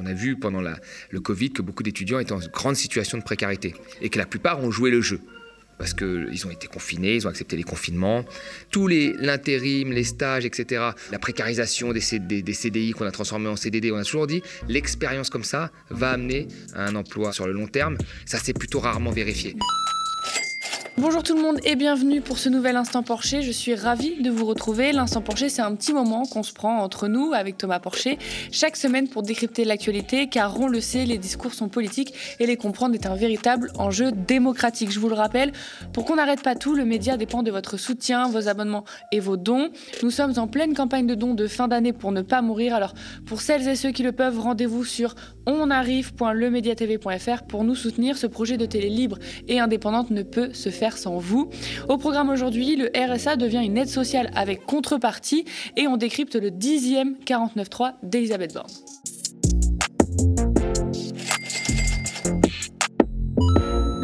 On a vu pendant le Covid que beaucoup d'étudiants étaient en grande situation de précarité et que la plupart ont joué le jeu parce qu'ils ont été confinés, ils ont accepté les confinements. Tous les l'intérim, les stages, etc., la précarisation des, des CDI qu'on a transformés en CDD, on a toujours dit, l'expérience comme ça va amener à un emploi sur le long terme. Ça, c'est plutôt rarement vérifié. Bonjour tout le monde et bienvenue pour ce nouvel Instant Porcher. Je suis ravie de vous retrouver. L'Instant Porcher, c'est un petit moment qu'on se prend entre nous avec Thomas Porcher chaque semaine pour décrypter l'actualité car on le sait, les discours sont politiques et les comprendre est un véritable enjeu démocratique. Je vous le rappelle, pour qu'on n'arrête pas tout, le média dépend de votre soutien, vos abonnements et vos dons. Nous sommes en pleine campagne de dons de fin d'année pour ne pas mourir. Alors pour celles et ceux qui le peuvent, rendez-vous sur onarrive.lemediatv.fr pour nous soutenir. Ce projet de télé libre et indépendante ne peut se faire sans vous. Au programme aujourd'hui, le RSA devient une aide sociale avec contrepartie et on décrypte le dixième 49.3 d'Elisabeth Borne.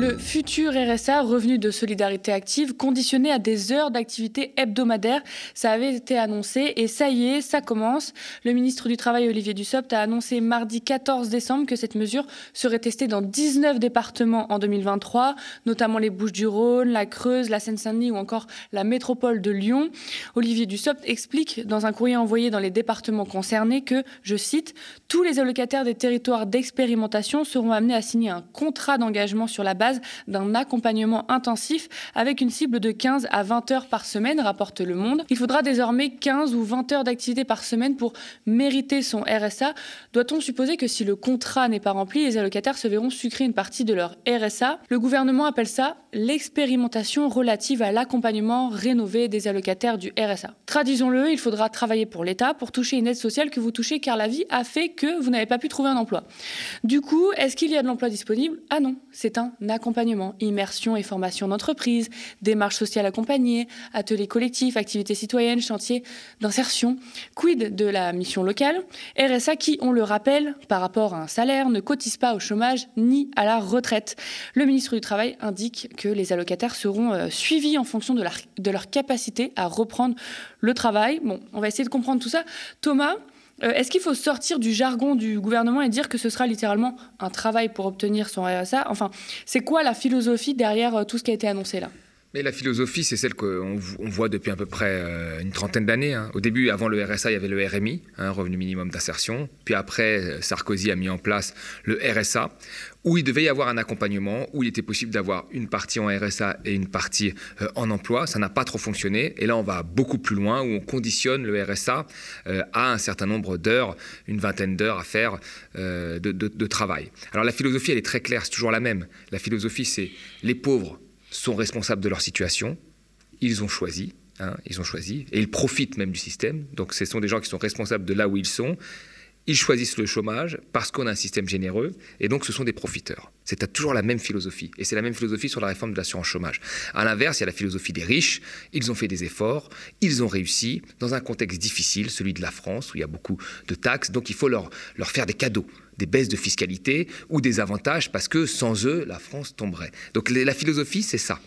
Le futur RSA, revenu de solidarité active, conditionné à des heures d'activité hebdomadaire, ça avait été annoncé et ça y est, ça commence. Le ministre du Travail, Olivier Dussopt, a annoncé mardi 14 décembre que cette mesure serait testée dans 19 départements en 2023, notamment les Bouches-du-Rhône, la Creuse, la Seine-Saint-Denis ou encore la métropole de Lyon. Olivier Dussopt explique dans un courrier envoyé dans les départements concernés que, je cite, tous les allocataires des territoires d'expérimentation seront amenés à signer un contrat d'engagement sur la base d'un accompagnement intensif avec une cible de 15 à 20 heures par semaine, rapporte Le Monde. Il faudra désormais 15 ou 20 heures d'activité par semaine pour mériter son RSA. Doit-on supposer que si le contrat n'est pas rempli, les allocataires se verront sucrer une partie de leur RSA Le gouvernement appelle ça l'expérimentation relative à l'accompagnement rénové des allocataires du RSA. Traduisons-le, il faudra travailler pour l'État pour toucher une aide sociale que vous touchez car la vie a fait que vous n'avez pas pu trouver un emploi. Du coup, est-ce qu'il y a de l'emploi disponible? Ah non, c'est un accompagnement, immersion et formation d'entreprise, démarches sociales accompagnées, ateliers collectifs, activités citoyennes, chantiers d'insertion. Quid de la mission locale? RSA qui, on le rappelle, par rapport à un salaire, ne cotise pas au chômage ni à la retraite. Le ministre du Travail indique que les allocataires seront euh, suivis en fonction de, de leur capacité à reprendre le travail. Bon, on va essayer de comprendre tout ça. Thomas, euh, est-ce qu'il faut sortir du jargon du gouvernement et dire que ce sera littéralement un travail pour obtenir son RSA Enfin, c'est quoi la philosophie derrière euh, tout ce qui a été annoncé là? Mais la philosophie, c'est celle qu'on voit depuis à peu près euh, une trentaine d'années. Hein. Au début, avant le RSA, il y avait le RMI, hein, revenu minimum d'insertion. Puis après, Sarkozy a mis en place le RSA, où il devait y avoir un accompagnement, où il était possible d'avoir une partie en RSA et une partie euh, en emploi. Ça n'a pas trop fonctionné. Et là, on va beaucoup plus loin, où on conditionne le RSA euh, à un certain nombre d'heures, une vingtaine d'heures à faire de travail. Alors la philosophie, elle est très claire, c'est toujours la même. La philosophie, c'est les pauvres sont responsables de leur situation. Ils ont choisi, hein, ils ont choisi, et ils profitent même du système. Donc ce sont des gens qui sont responsables de là où ils sont. Ils choisissent le chômage parce qu'on a un système généreux, et donc ce sont des profiteurs. C'est toujours la même philosophie, et c'est la même philosophie sur la réforme de l'assurance chômage. À l'inverse, il y a la philosophie des riches. Ils ont fait des efforts, ils ont réussi dans un contexte difficile, celui de la France, où il y a beaucoup de taxes, donc il faut leur, leur faire des cadeaux des baisses de fiscalité ou des avantages parce que sans eux, la France tomberait. Donc la philosophie, c'est ça.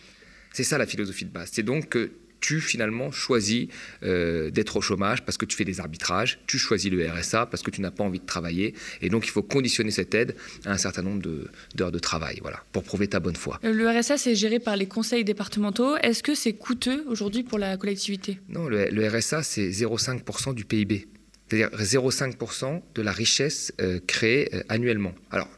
C'est ça la philosophie de base. C'est donc que tu finalement choisis euh, d'être au chômage parce que tu fais des arbitrages, tu choisis le RSA parce que tu n'as pas envie de travailler, et donc il faut conditionner cette aide à un certain nombre d'heures de, travail, voilà, pour prouver ta bonne foi. Euh, le RSA, c'est géré par les conseils départementaux. Est-ce que c'est coûteux aujourd'hui pour la collectivité? Non, le, le RSA, c'est 0,5% du PIB c'est-à-dire 0,5% de la richesse euh, créée euh, annuellement. Alors,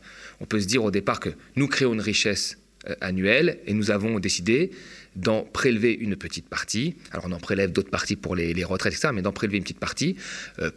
on peut se dire au départ que nous créons une richesse euh, annuelle et nous avons décidé d'en prélever une petite partie. Alors on en prélève d'autres parties pour les, retraites, etc., mais d'en prélever une petite partie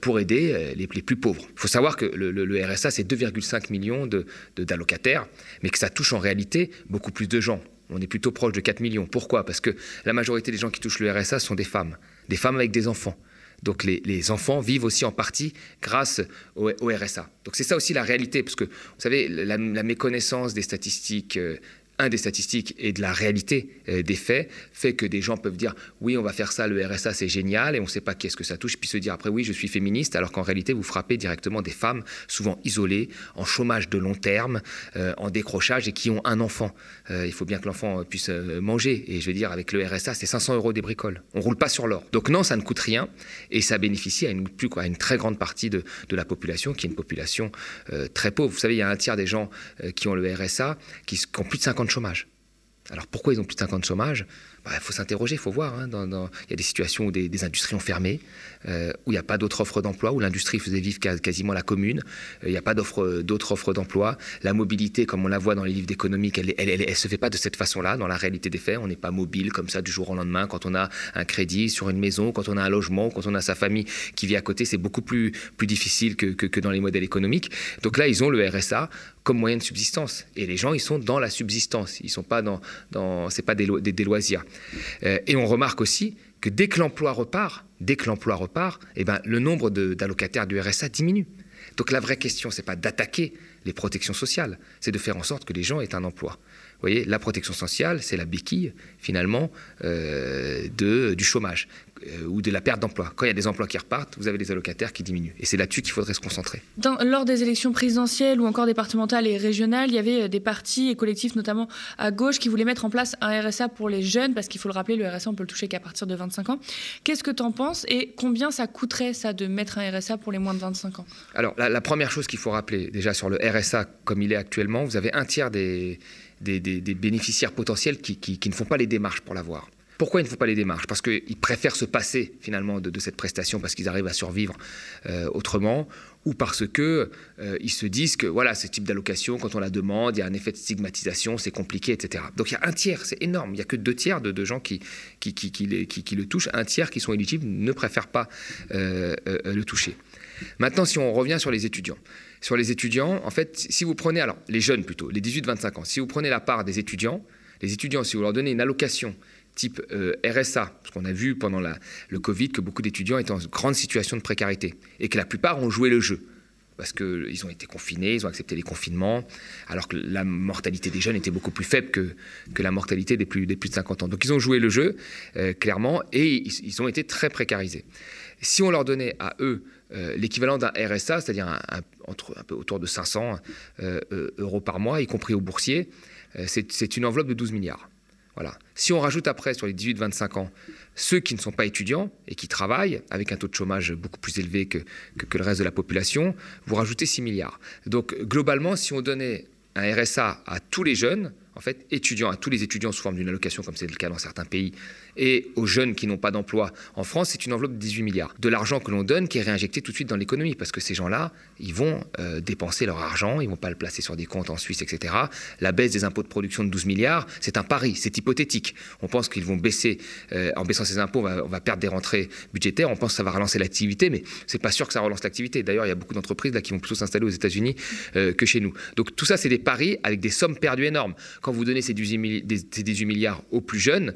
pour aider les, plus pauvres. Il faut savoir que le, RSA, c'est 2,5 millions d'allocataires, mais que ça touche en réalité beaucoup plus de gens. On est plutôt proche de 4 millions. Pourquoi? Parce que la majorité des gens qui touchent le RSA sont des femmes, des femmes avec des enfants. Donc les, enfants vivent aussi en partie grâce au, RSA. Donc c'est ça aussi la réalité, parce que vous savez, la, méconnaissance des statistiques, euh, un des statistiques et de la réalité euh, des faits fait que des gens peuvent dire oui on va faire ça le RSA c'est génial et on ne sait pas qu'est-ce que ça touche puis se dire après oui je suis féministe alors qu'en réalité vous frappez directement des femmes souvent isolées en chômage de long terme euh, en décrochage et qui ont un enfant. Euh, il faut bien que l'enfant puisse manger et je veux dire avec le RSA c'est 500 euros des bricoles. On roule pas sur l'or. Donc non ça ne coûte rien et ça bénéficie à une plus quoi à une très grande partie de, de la population qui est une population très pauvre. Vous savez il y a un tiers des gens qui ont le RSA qui, qui ont plus de 50 de chômage. Alors pourquoi ils ont plus de 50 de chômage? Bah, il faut s'interroger, il faut voir. Hein, il y a des situations où des, industries ont fermé, euh, où il n'y a pas d'autres offres d'emploi, où l'industrie faisait vivre quasiment la commune. Euh, il n'y a pas d'autres offres d'emploi. La mobilité, comme on la voit dans les livres d'économique, elle ne se fait pas de cette façon-là. Dans la réalité des faits, on n'est pas mobile comme ça du jour au lendemain. Quand on a un crédit sur une maison, quand on a un logement, quand on a sa famille qui vit à côté, c'est beaucoup plus, plus difficile que, que, dans les modèles économiques. Donc là, ils ont le RSA comme moyen de subsistance. Et les gens, ils sont dans la subsistance. Ils sont pas dans, dans c'est pas des, des loisirs. Euh, et on remarque aussi que dès que l'emploi repart, dès que l'emploi repart, eh ben, le nombre d'allocataires du RSA diminue. Donc la vraie question, c'est pas d'attaquer les protections sociales, c'est de faire en sorte que les gens aient un emploi. Vous voyez, la protection sociale, c'est la béquille, finalement, euh, de, du chômage euh, ou de la perte d'emploi. Quand il y a des emplois qui repartent, vous avez des allocataires qui diminuent. Et c'est là-dessus qu'il faudrait se concentrer. lors des élections présidentielles ou encore départementales et régionales, il y avait euh, des partis et collectifs, notamment à gauche, qui voulaient mettre en place un RSA pour les jeunes, parce qu'il faut le rappeler, le RSA, on peut le toucher qu'à partir de 25 ans. Qu'est-ce que tu en penses et combien ça coûterait, ça, de mettre un RSA pour les moins de 25 ans? Alors, la, la première chose qu'il faut rappeler, déjà sur le RSA comme il est actuellement, vous avez un tiers des des, bénéficiaires potentiels qui, ne font pas les démarches pour l'avoir. Pourquoi ils ne font pas les démarches? Parce qu'ils préfèrent se passer finalement de, cette prestation parce qu'ils arrivent à survivre euh, autrement ou parce que euh, ils se disent que voilà ce type d'allocation quand on la demande il y a un effet de stigmatisation c'est compliqué etc donc il y a un tiers c'est énorme. Il y a que deux tiers de, gens qui qui, qui, le touchent. Un tiers qui sont éligibles ne préfèrent pas euh, le toucher. Maintenant si on revient sur les étudiants sur les étudiants, en fait, si vous prenez, alors les jeunes plutôt, les 18-25 ans, si vous prenez la part des étudiants, les étudiants, si vous leur donnez une allocation type euh, RSA, parce qu'on a vu pendant le Covid que beaucoup d'étudiants étaient en grande situation de précarité et que la plupart ont joué le jeu parce qu'ils ont été confinés, ils ont accepté les confinements, alors que la mortalité des jeunes était beaucoup plus faible que, que la mortalité des plus, de 50 ans. Donc ils ont joué le jeu, euh, clairement, et ils, ont été très précarisés. Si on leur donnait à eux euh, l'équivalent d'un RSA, c'est-à-dire un, un peu autour de 500 euh, euh, euros par mois, y compris aux boursiers, c'est une enveloppe de 12 milliards. Voilà. Si on rajoute après sur les 18-25 ans ceux qui ne sont pas étudiants et qui travaillent avec un taux de chômage beaucoup plus élevé que, que, que le reste de la population, vous rajoutez 6 milliards. Donc globalement, si on donnait un RSA à tous les jeunes, en fait, étudiants, à tous les étudiants sous forme d'une allocation, comme c'est le cas dans certains pays, et aux jeunes qui n'ont pas d'emploi en France, c'est une enveloppe de 18 milliards. De l'argent que l'on donne qui est réinjecté tout de suite dans l'économie, parce que ces gens-là, ils vont euh, dépenser leur argent, ils vont pas le placer sur des comptes en Suisse, etc. La baisse des impôts de production de 12 milliards, c'est un pari, c'est hypothétique. On pense qu'ils vont baisser, euh, en baissant ces impôts, on va, perdre des rentrées budgétaires, on pense que ça va relancer l'activité, mais c'est pas sûr que ça relance l'activité. D'ailleurs, il y a beaucoup d'entreprises là qui vont plutôt s'installer aux États-Unis euh, que chez nous. Donc tout ça, c'est des paris avec des sommes perdues énormes. Quand vous donnez ces 18 milliards aux plus jeunes,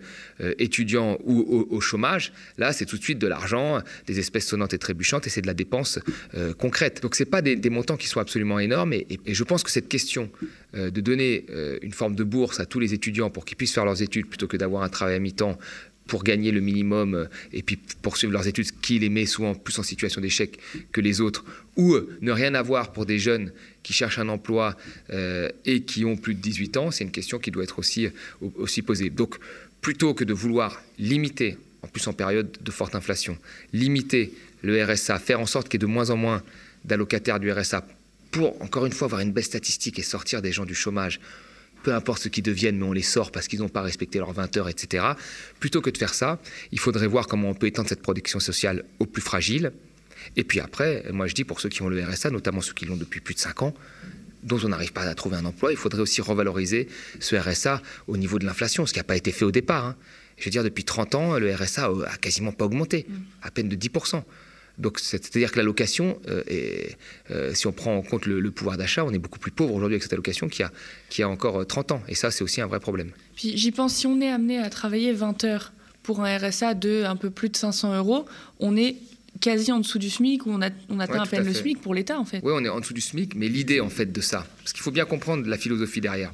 étudiants ou au, chômage, là, c'est tout de suite de l'argent, des espèces sonnantes et trébuchantes, et c'est de la dépense euh, concrète. Donc, ce pas des, montants qui sont absolument énormes, et, je pense que cette question euh, de donner euh, une forme de bourse à tous les étudiants pour qu'ils puissent faire leurs études plutôt que d'avoir un travail à mi-temps pour gagner le minimum et puis poursuivre leurs études, qui les met souvent plus en situation d'échec que les autres, ou ne rien avoir pour des jeunes qui cherchent un emploi et qui ont plus de 18 ans, c'est une question qui doit être aussi, aussi posée. Donc plutôt que de vouloir limiter, en plus en période de forte inflation, limiter le RSA, faire en sorte qu'il y ait de moins en moins d'allocataires du RSA pour, encore une fois, avoir une baisse statistique et sortir des gens du chômage, peu importe ce qu'ils deviennent, mais on les sort parce qu'ils n'ont pas respecté leurs 20 heures, etc. Plutôt que de faire ça, il faudrait voir comment on peut étendre cette protection sociale aux plus fragiles. Et puis après, moi je dis pour ceux qui ont le RSA, notamment ceux qui l'ont depuis plus de 5 ans, dont on n'arrive pas à trouver un emploi, il faudrait aussi revaloriser ce RSA au niveau de l'inflation, ce qui n'a pas été fait au départ. Hein. Je veux dire, depuis 30 ans, le RSA a quasiment pas augmenté, mm. à peine de 10%. Donc, c'est-à-dire que l'allocation, euh, euh, si on prend en compte le, pouvoir d'achat, on est beaucoup plus pauvre aujourd'hui avec cette allocation qui a, qui a encore 30 ans. Et ça, c'est aussi un vrai problème. Puis j'y pense, si on est amené à travailler 20 heures pour un RSA de un peu plus de 500 euros, on est quasi en dessous du SMIC ou on, a, on atteint à peine le SMIC pour l'État en fait. Oui, on est en dessous du SMIC, mais l'idée en fait de ça, parce qu'il faut bien comprendre la philosophie derrière,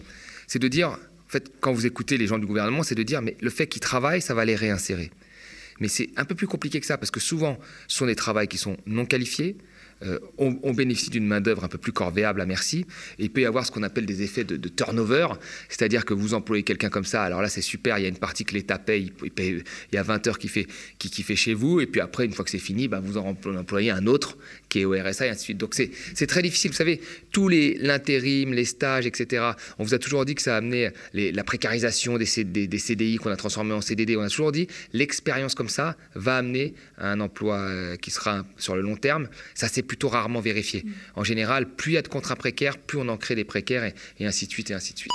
c'est de dire, en fait, quand vous écoutez les gens du gouvernement, c'est de dire, mais le fait qu'ils travaillent, ça va les réinsérer. Mais c'est un peu plus compliqué que ça, parce que souvent, ce sont des travails qui sont non qualifiés, euh, on, bénéficie d'une main-d'œuvre un peu plus corvéable à merci. Et il peut y avoir ce qu'on appelle des effets de, turnover, c'est-à-dire que vous employez quelqu'un comme ça, alors là c'est super, il y a une partie que l'État paye, il, y a 20 heures qui fait, qui, fait chez vous, et puis après, une fois que c'est fini, ben, vous en employez un autre qui est au RSA et ainsi de suite. Donc c'est très difficile. Vous savez, tous les l'intérim, les stages, etc., on vous a toujours dit que ça a amené la précarisation des, des, CDI qu'on a transformés en CDD. On a toujours dit l'expérience comme ça va amener un emploi euh, qui sera sur le long terme. Ça, c'est plutôt rarement vérifié. En général, plus il y a de contrats précaires, plus on en crée des précaires et, et ainsi de suite et ainsi de suite.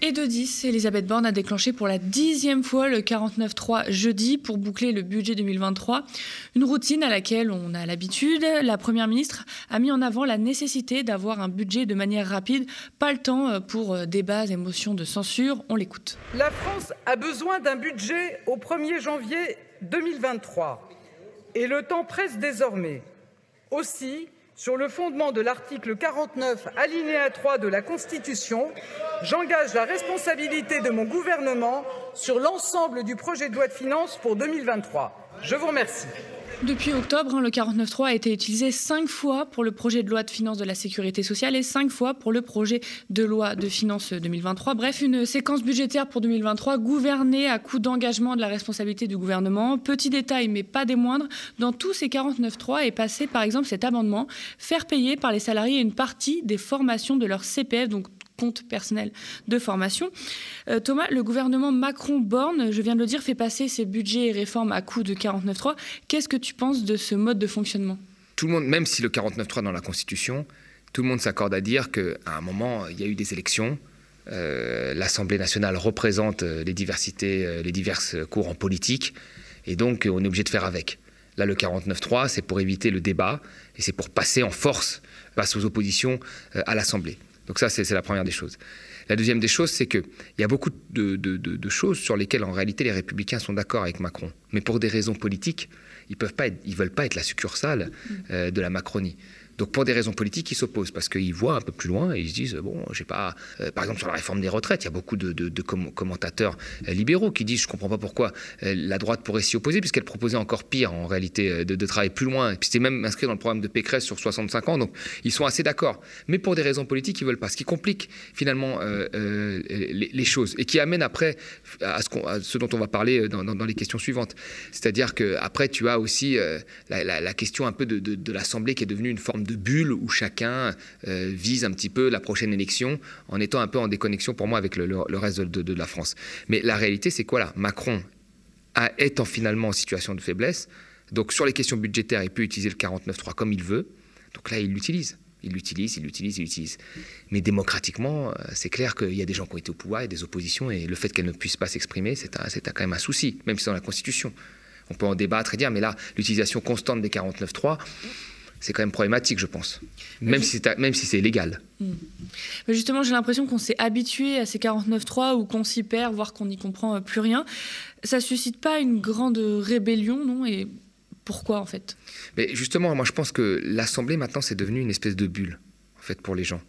Et de 10, Elisabeth Borne a déclenché pour la dixième fois le 49.3 jeudi pour boucler le budget 2023. Une routine à laquelle on a l'habitude. La Première ministre a mis en avant la nécessité d'avoir un budget de manière rapide, pas le temps euh, pour euh, débats et motions de censure. On l'écoute. La France a besoin d'un budget au 1er janvier 2023. Et le temps presse désormais. Aussi, sur le fondement de l'article 49, alinéa 3 de la Constitution, j'engage la responsabilité de mon gouvernement sur l'ensemble du projet de loi de finances pour 2023. Je vous remercie. Depuis octobre, hein, le 49.3 a été utilisé cinq fois pour le projet de loi de finances de la sécurité sociale et cinq fois pour le projet de loi de finances 2023. Bref, une séquence budgétaire pour 2023 gouvernée à coup d'engagement de la responsabilité du gouvernement. Petit détail, mais pas des moindres, dans tous ces 49.3 est passé par exemple cet amendement, faire payer par les salariés une partie des formations de leur CPF, compte personnel de formation. Euh, Thomas, le gouvernement Macron-Borne, je viens de le dire, fait passer ses budgets et réformes à coût de 49.3. Qu'est-ce que tu penses de ce mode de fonctionnement? Tout le monde, même si le 49.3 dans la Constitution, tout le monde s'accorde à dire qu'à un moment, il y a eu des élections. Euh, L'Assemblée nationale représente euh, les diversités, les diverses courants politiques, et donc on est obligé de faire avec. Là, le 49.3, c'est pour éviter le débat et c'est pour passer en force face aux oppositions à l'Assemblée. Donc ça, c'est la première des choses. La deuxième des choses, c'est qu'il y a beaucoup de, choses sur lesquelles, en réalité, les républicains sont d'accord avec Macron. Mais pour des raisons politiques, ils ne veulent pas être la succursale mm. euh, de la Macronie. Donc pour des raisons politiques, ils s'opposent parce qu'ils voient un peu plus loin et ils se disent bon, j'ai pas. Euh, par exemple sur la réforme des retraites, il y a beaucoup de, commentateurs euh, libéraux qui disent je comprends pas pourquoi euh, la droite pourrait s'y opposer puisqu'elle proposait encore pire en réalité de, travailler plus loin. Puis c'était même inscrit dans le programme de Pécresse sur 65 ans. Donc ils sont assez d'accord. Mais pour des raisons politiques, ils veulent pas. Ce qui complique finalement les, choses et qui amène après à ce, dont on va parler dans, les questions suivantes. C'est-à-dire que après tu as aussi la, la, question un peu de, l'Assemblée qui est devenue une forme de bulle où chacun euh, vise un petit peu la prochaine élection en étant un peu en déconnexion pour moi avec le, reste de, la France. Mais la réalité, c'est quoi là? Macron est finalement en situation de faiblesse. Donc sur les questions budgétaires, il peut utiliser le 49.3 comme il veut. Donc là, il l'utilise. Il l'utilise, il l'utilise, il l'utilise. Mais démocratiquement, euh, c'est clair qu'il y a des gens qui ont été au pouvoir et des oppositions, et le fait qu'elles ne puissent pas s'exprimer, c'est quand même un souci, même si c'est dans la Constitution. On peut en débattre et dire, mais là, l'utilisation constante des 49.3, c'est quand même problématique, je pense. Même, si même si c'est légal. Hmm. Mais justement, j'ai l'impression qu'on s'est habitué à ces 49.3 ou qu'on s'y perd, voire qu'on n'y comprend euh, plus rien. Ça suscite pas une grande rébellion, non? Et pourquoi, en fait? Mais justement, moi, je pense que l'Assemblée, maintenant, c'est devenu une espèce de bulle, en fait, pour les gens.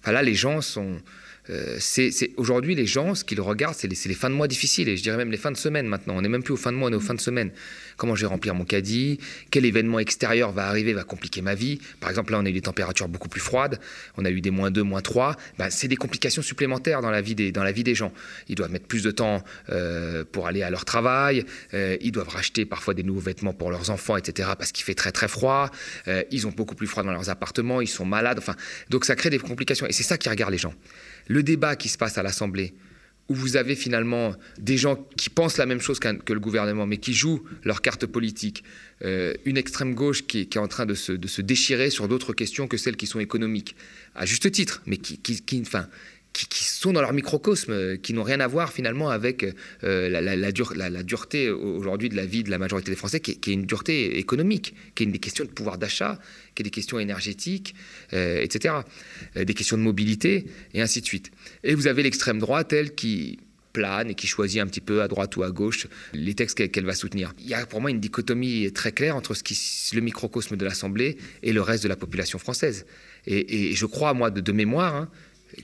Enfin, là, les gens sont euh, aujourd'hui les gens, ce qu'ils regardent, c'est les, les, fins de mois difficiles, et je dirais même les fins de semaine maintenant. On n'est même plus aux fins de mois, on est aux fins de semaine. Comment je vais remplir mon caddie? Quel événement extérieur va arriver, va compliquer ma vie? Par exemple, là, on a eu des températures beaucoup plus froides, on a eu des moins 2, moins 3. Ben, c'est des complications supplémentaires dans la, vie des, dans la vie des gens. Ils doivent mettre plus de temps euh, pour aller à leur travail, euh, ils doivent racheter parfois des nouveaux vêtements pour leurs enfants, etc., parce qu'il fait très très froid. ils ont beaucoup plus froid dans leurs appartements, ils sont malades. Enfin, donc ça crée des complications, et c'est ça qui regarde les gens le débat qui se passe à l'Assemblée, où vous avez finalement des gens qui pensent la même chose que le gouvernement, mais qui jouent leur carte politique, euh, une extrême gauche qui est, en train de se, déchirer sur d'autres questions que celles qui sont économiques, à juste titre, mais qui, qui, enfin, qui, sont dans leur microcosme, euh, qui n'ont rien à voir finalement avec euh, la, dureté aujourd'hui de la vie de la majorité des Français, qui est, une dureté économique, qui est une des questions de pouvoir d'achat, qui est des questions énergétiques, euh, etc., des questions de mobilité, et ainsi de suite. Et vous avez l'extrême droite, elle, qui plane et qui choisit un petit peu à droite ou à gauche les textes qu'elle va soutenir. Il y a pour moi une dichotomie très claire entre ce qui, le microcosme de l'Assemblée et le reste de la population française. Et, je crois, moi, de, mémoire, hein,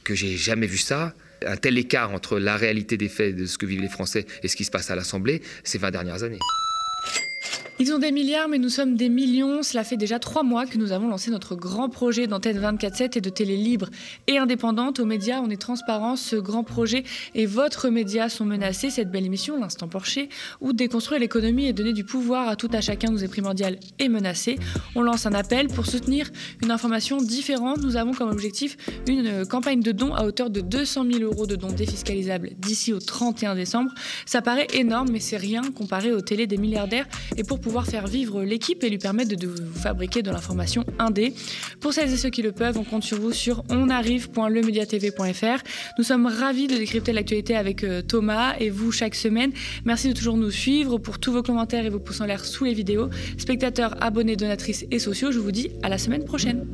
que j'ai jamais vu ça un tel écart entre la réalité des faits de ce que vivent les Français et ce qui se passe à l'Assemblée ces 20 dernières années. Ils ont des milliards, mais nous sommes des millions. Cela fait déjà trois mois que nous avons lancé notre grand projet d'antenne 24-7 et de télé libre et indépendante. Aux médias, on est transparent. Ce grand projet et votre média sont menacés. Cette belle émission, L'Instant Porcher, où déconstruire l'économie et donner du pouvoir à tout à chacun nous est primordial et menacé. On lance un appel pour soutenir une information différente. Nous avons comme objectif une campagne de dons à hauteur de 200 000 euros de dons défiscalisables d'ici au 31 décembre. Ça paraît énorme, mais c'est rien comparé aux télés des milliardaires. Et pour pouvoir faire vivre l'équipe et lui permettre de, vous fabriquer de l'information indé. Pour celles et ceux qui le peuvent, on compte sur vous sur onarrive.lemediatv.fr. Nous sommes ravis de décrypter l'actualité avec euh, Thomas et vous chaque semaine. Merci de toujours nous suivre pour tous vos commentaires et vos pouces en l'air sous les vidéos. Spectateurs, abonnés, donatrices et sociaux, je vous dis à la semaine prochaine.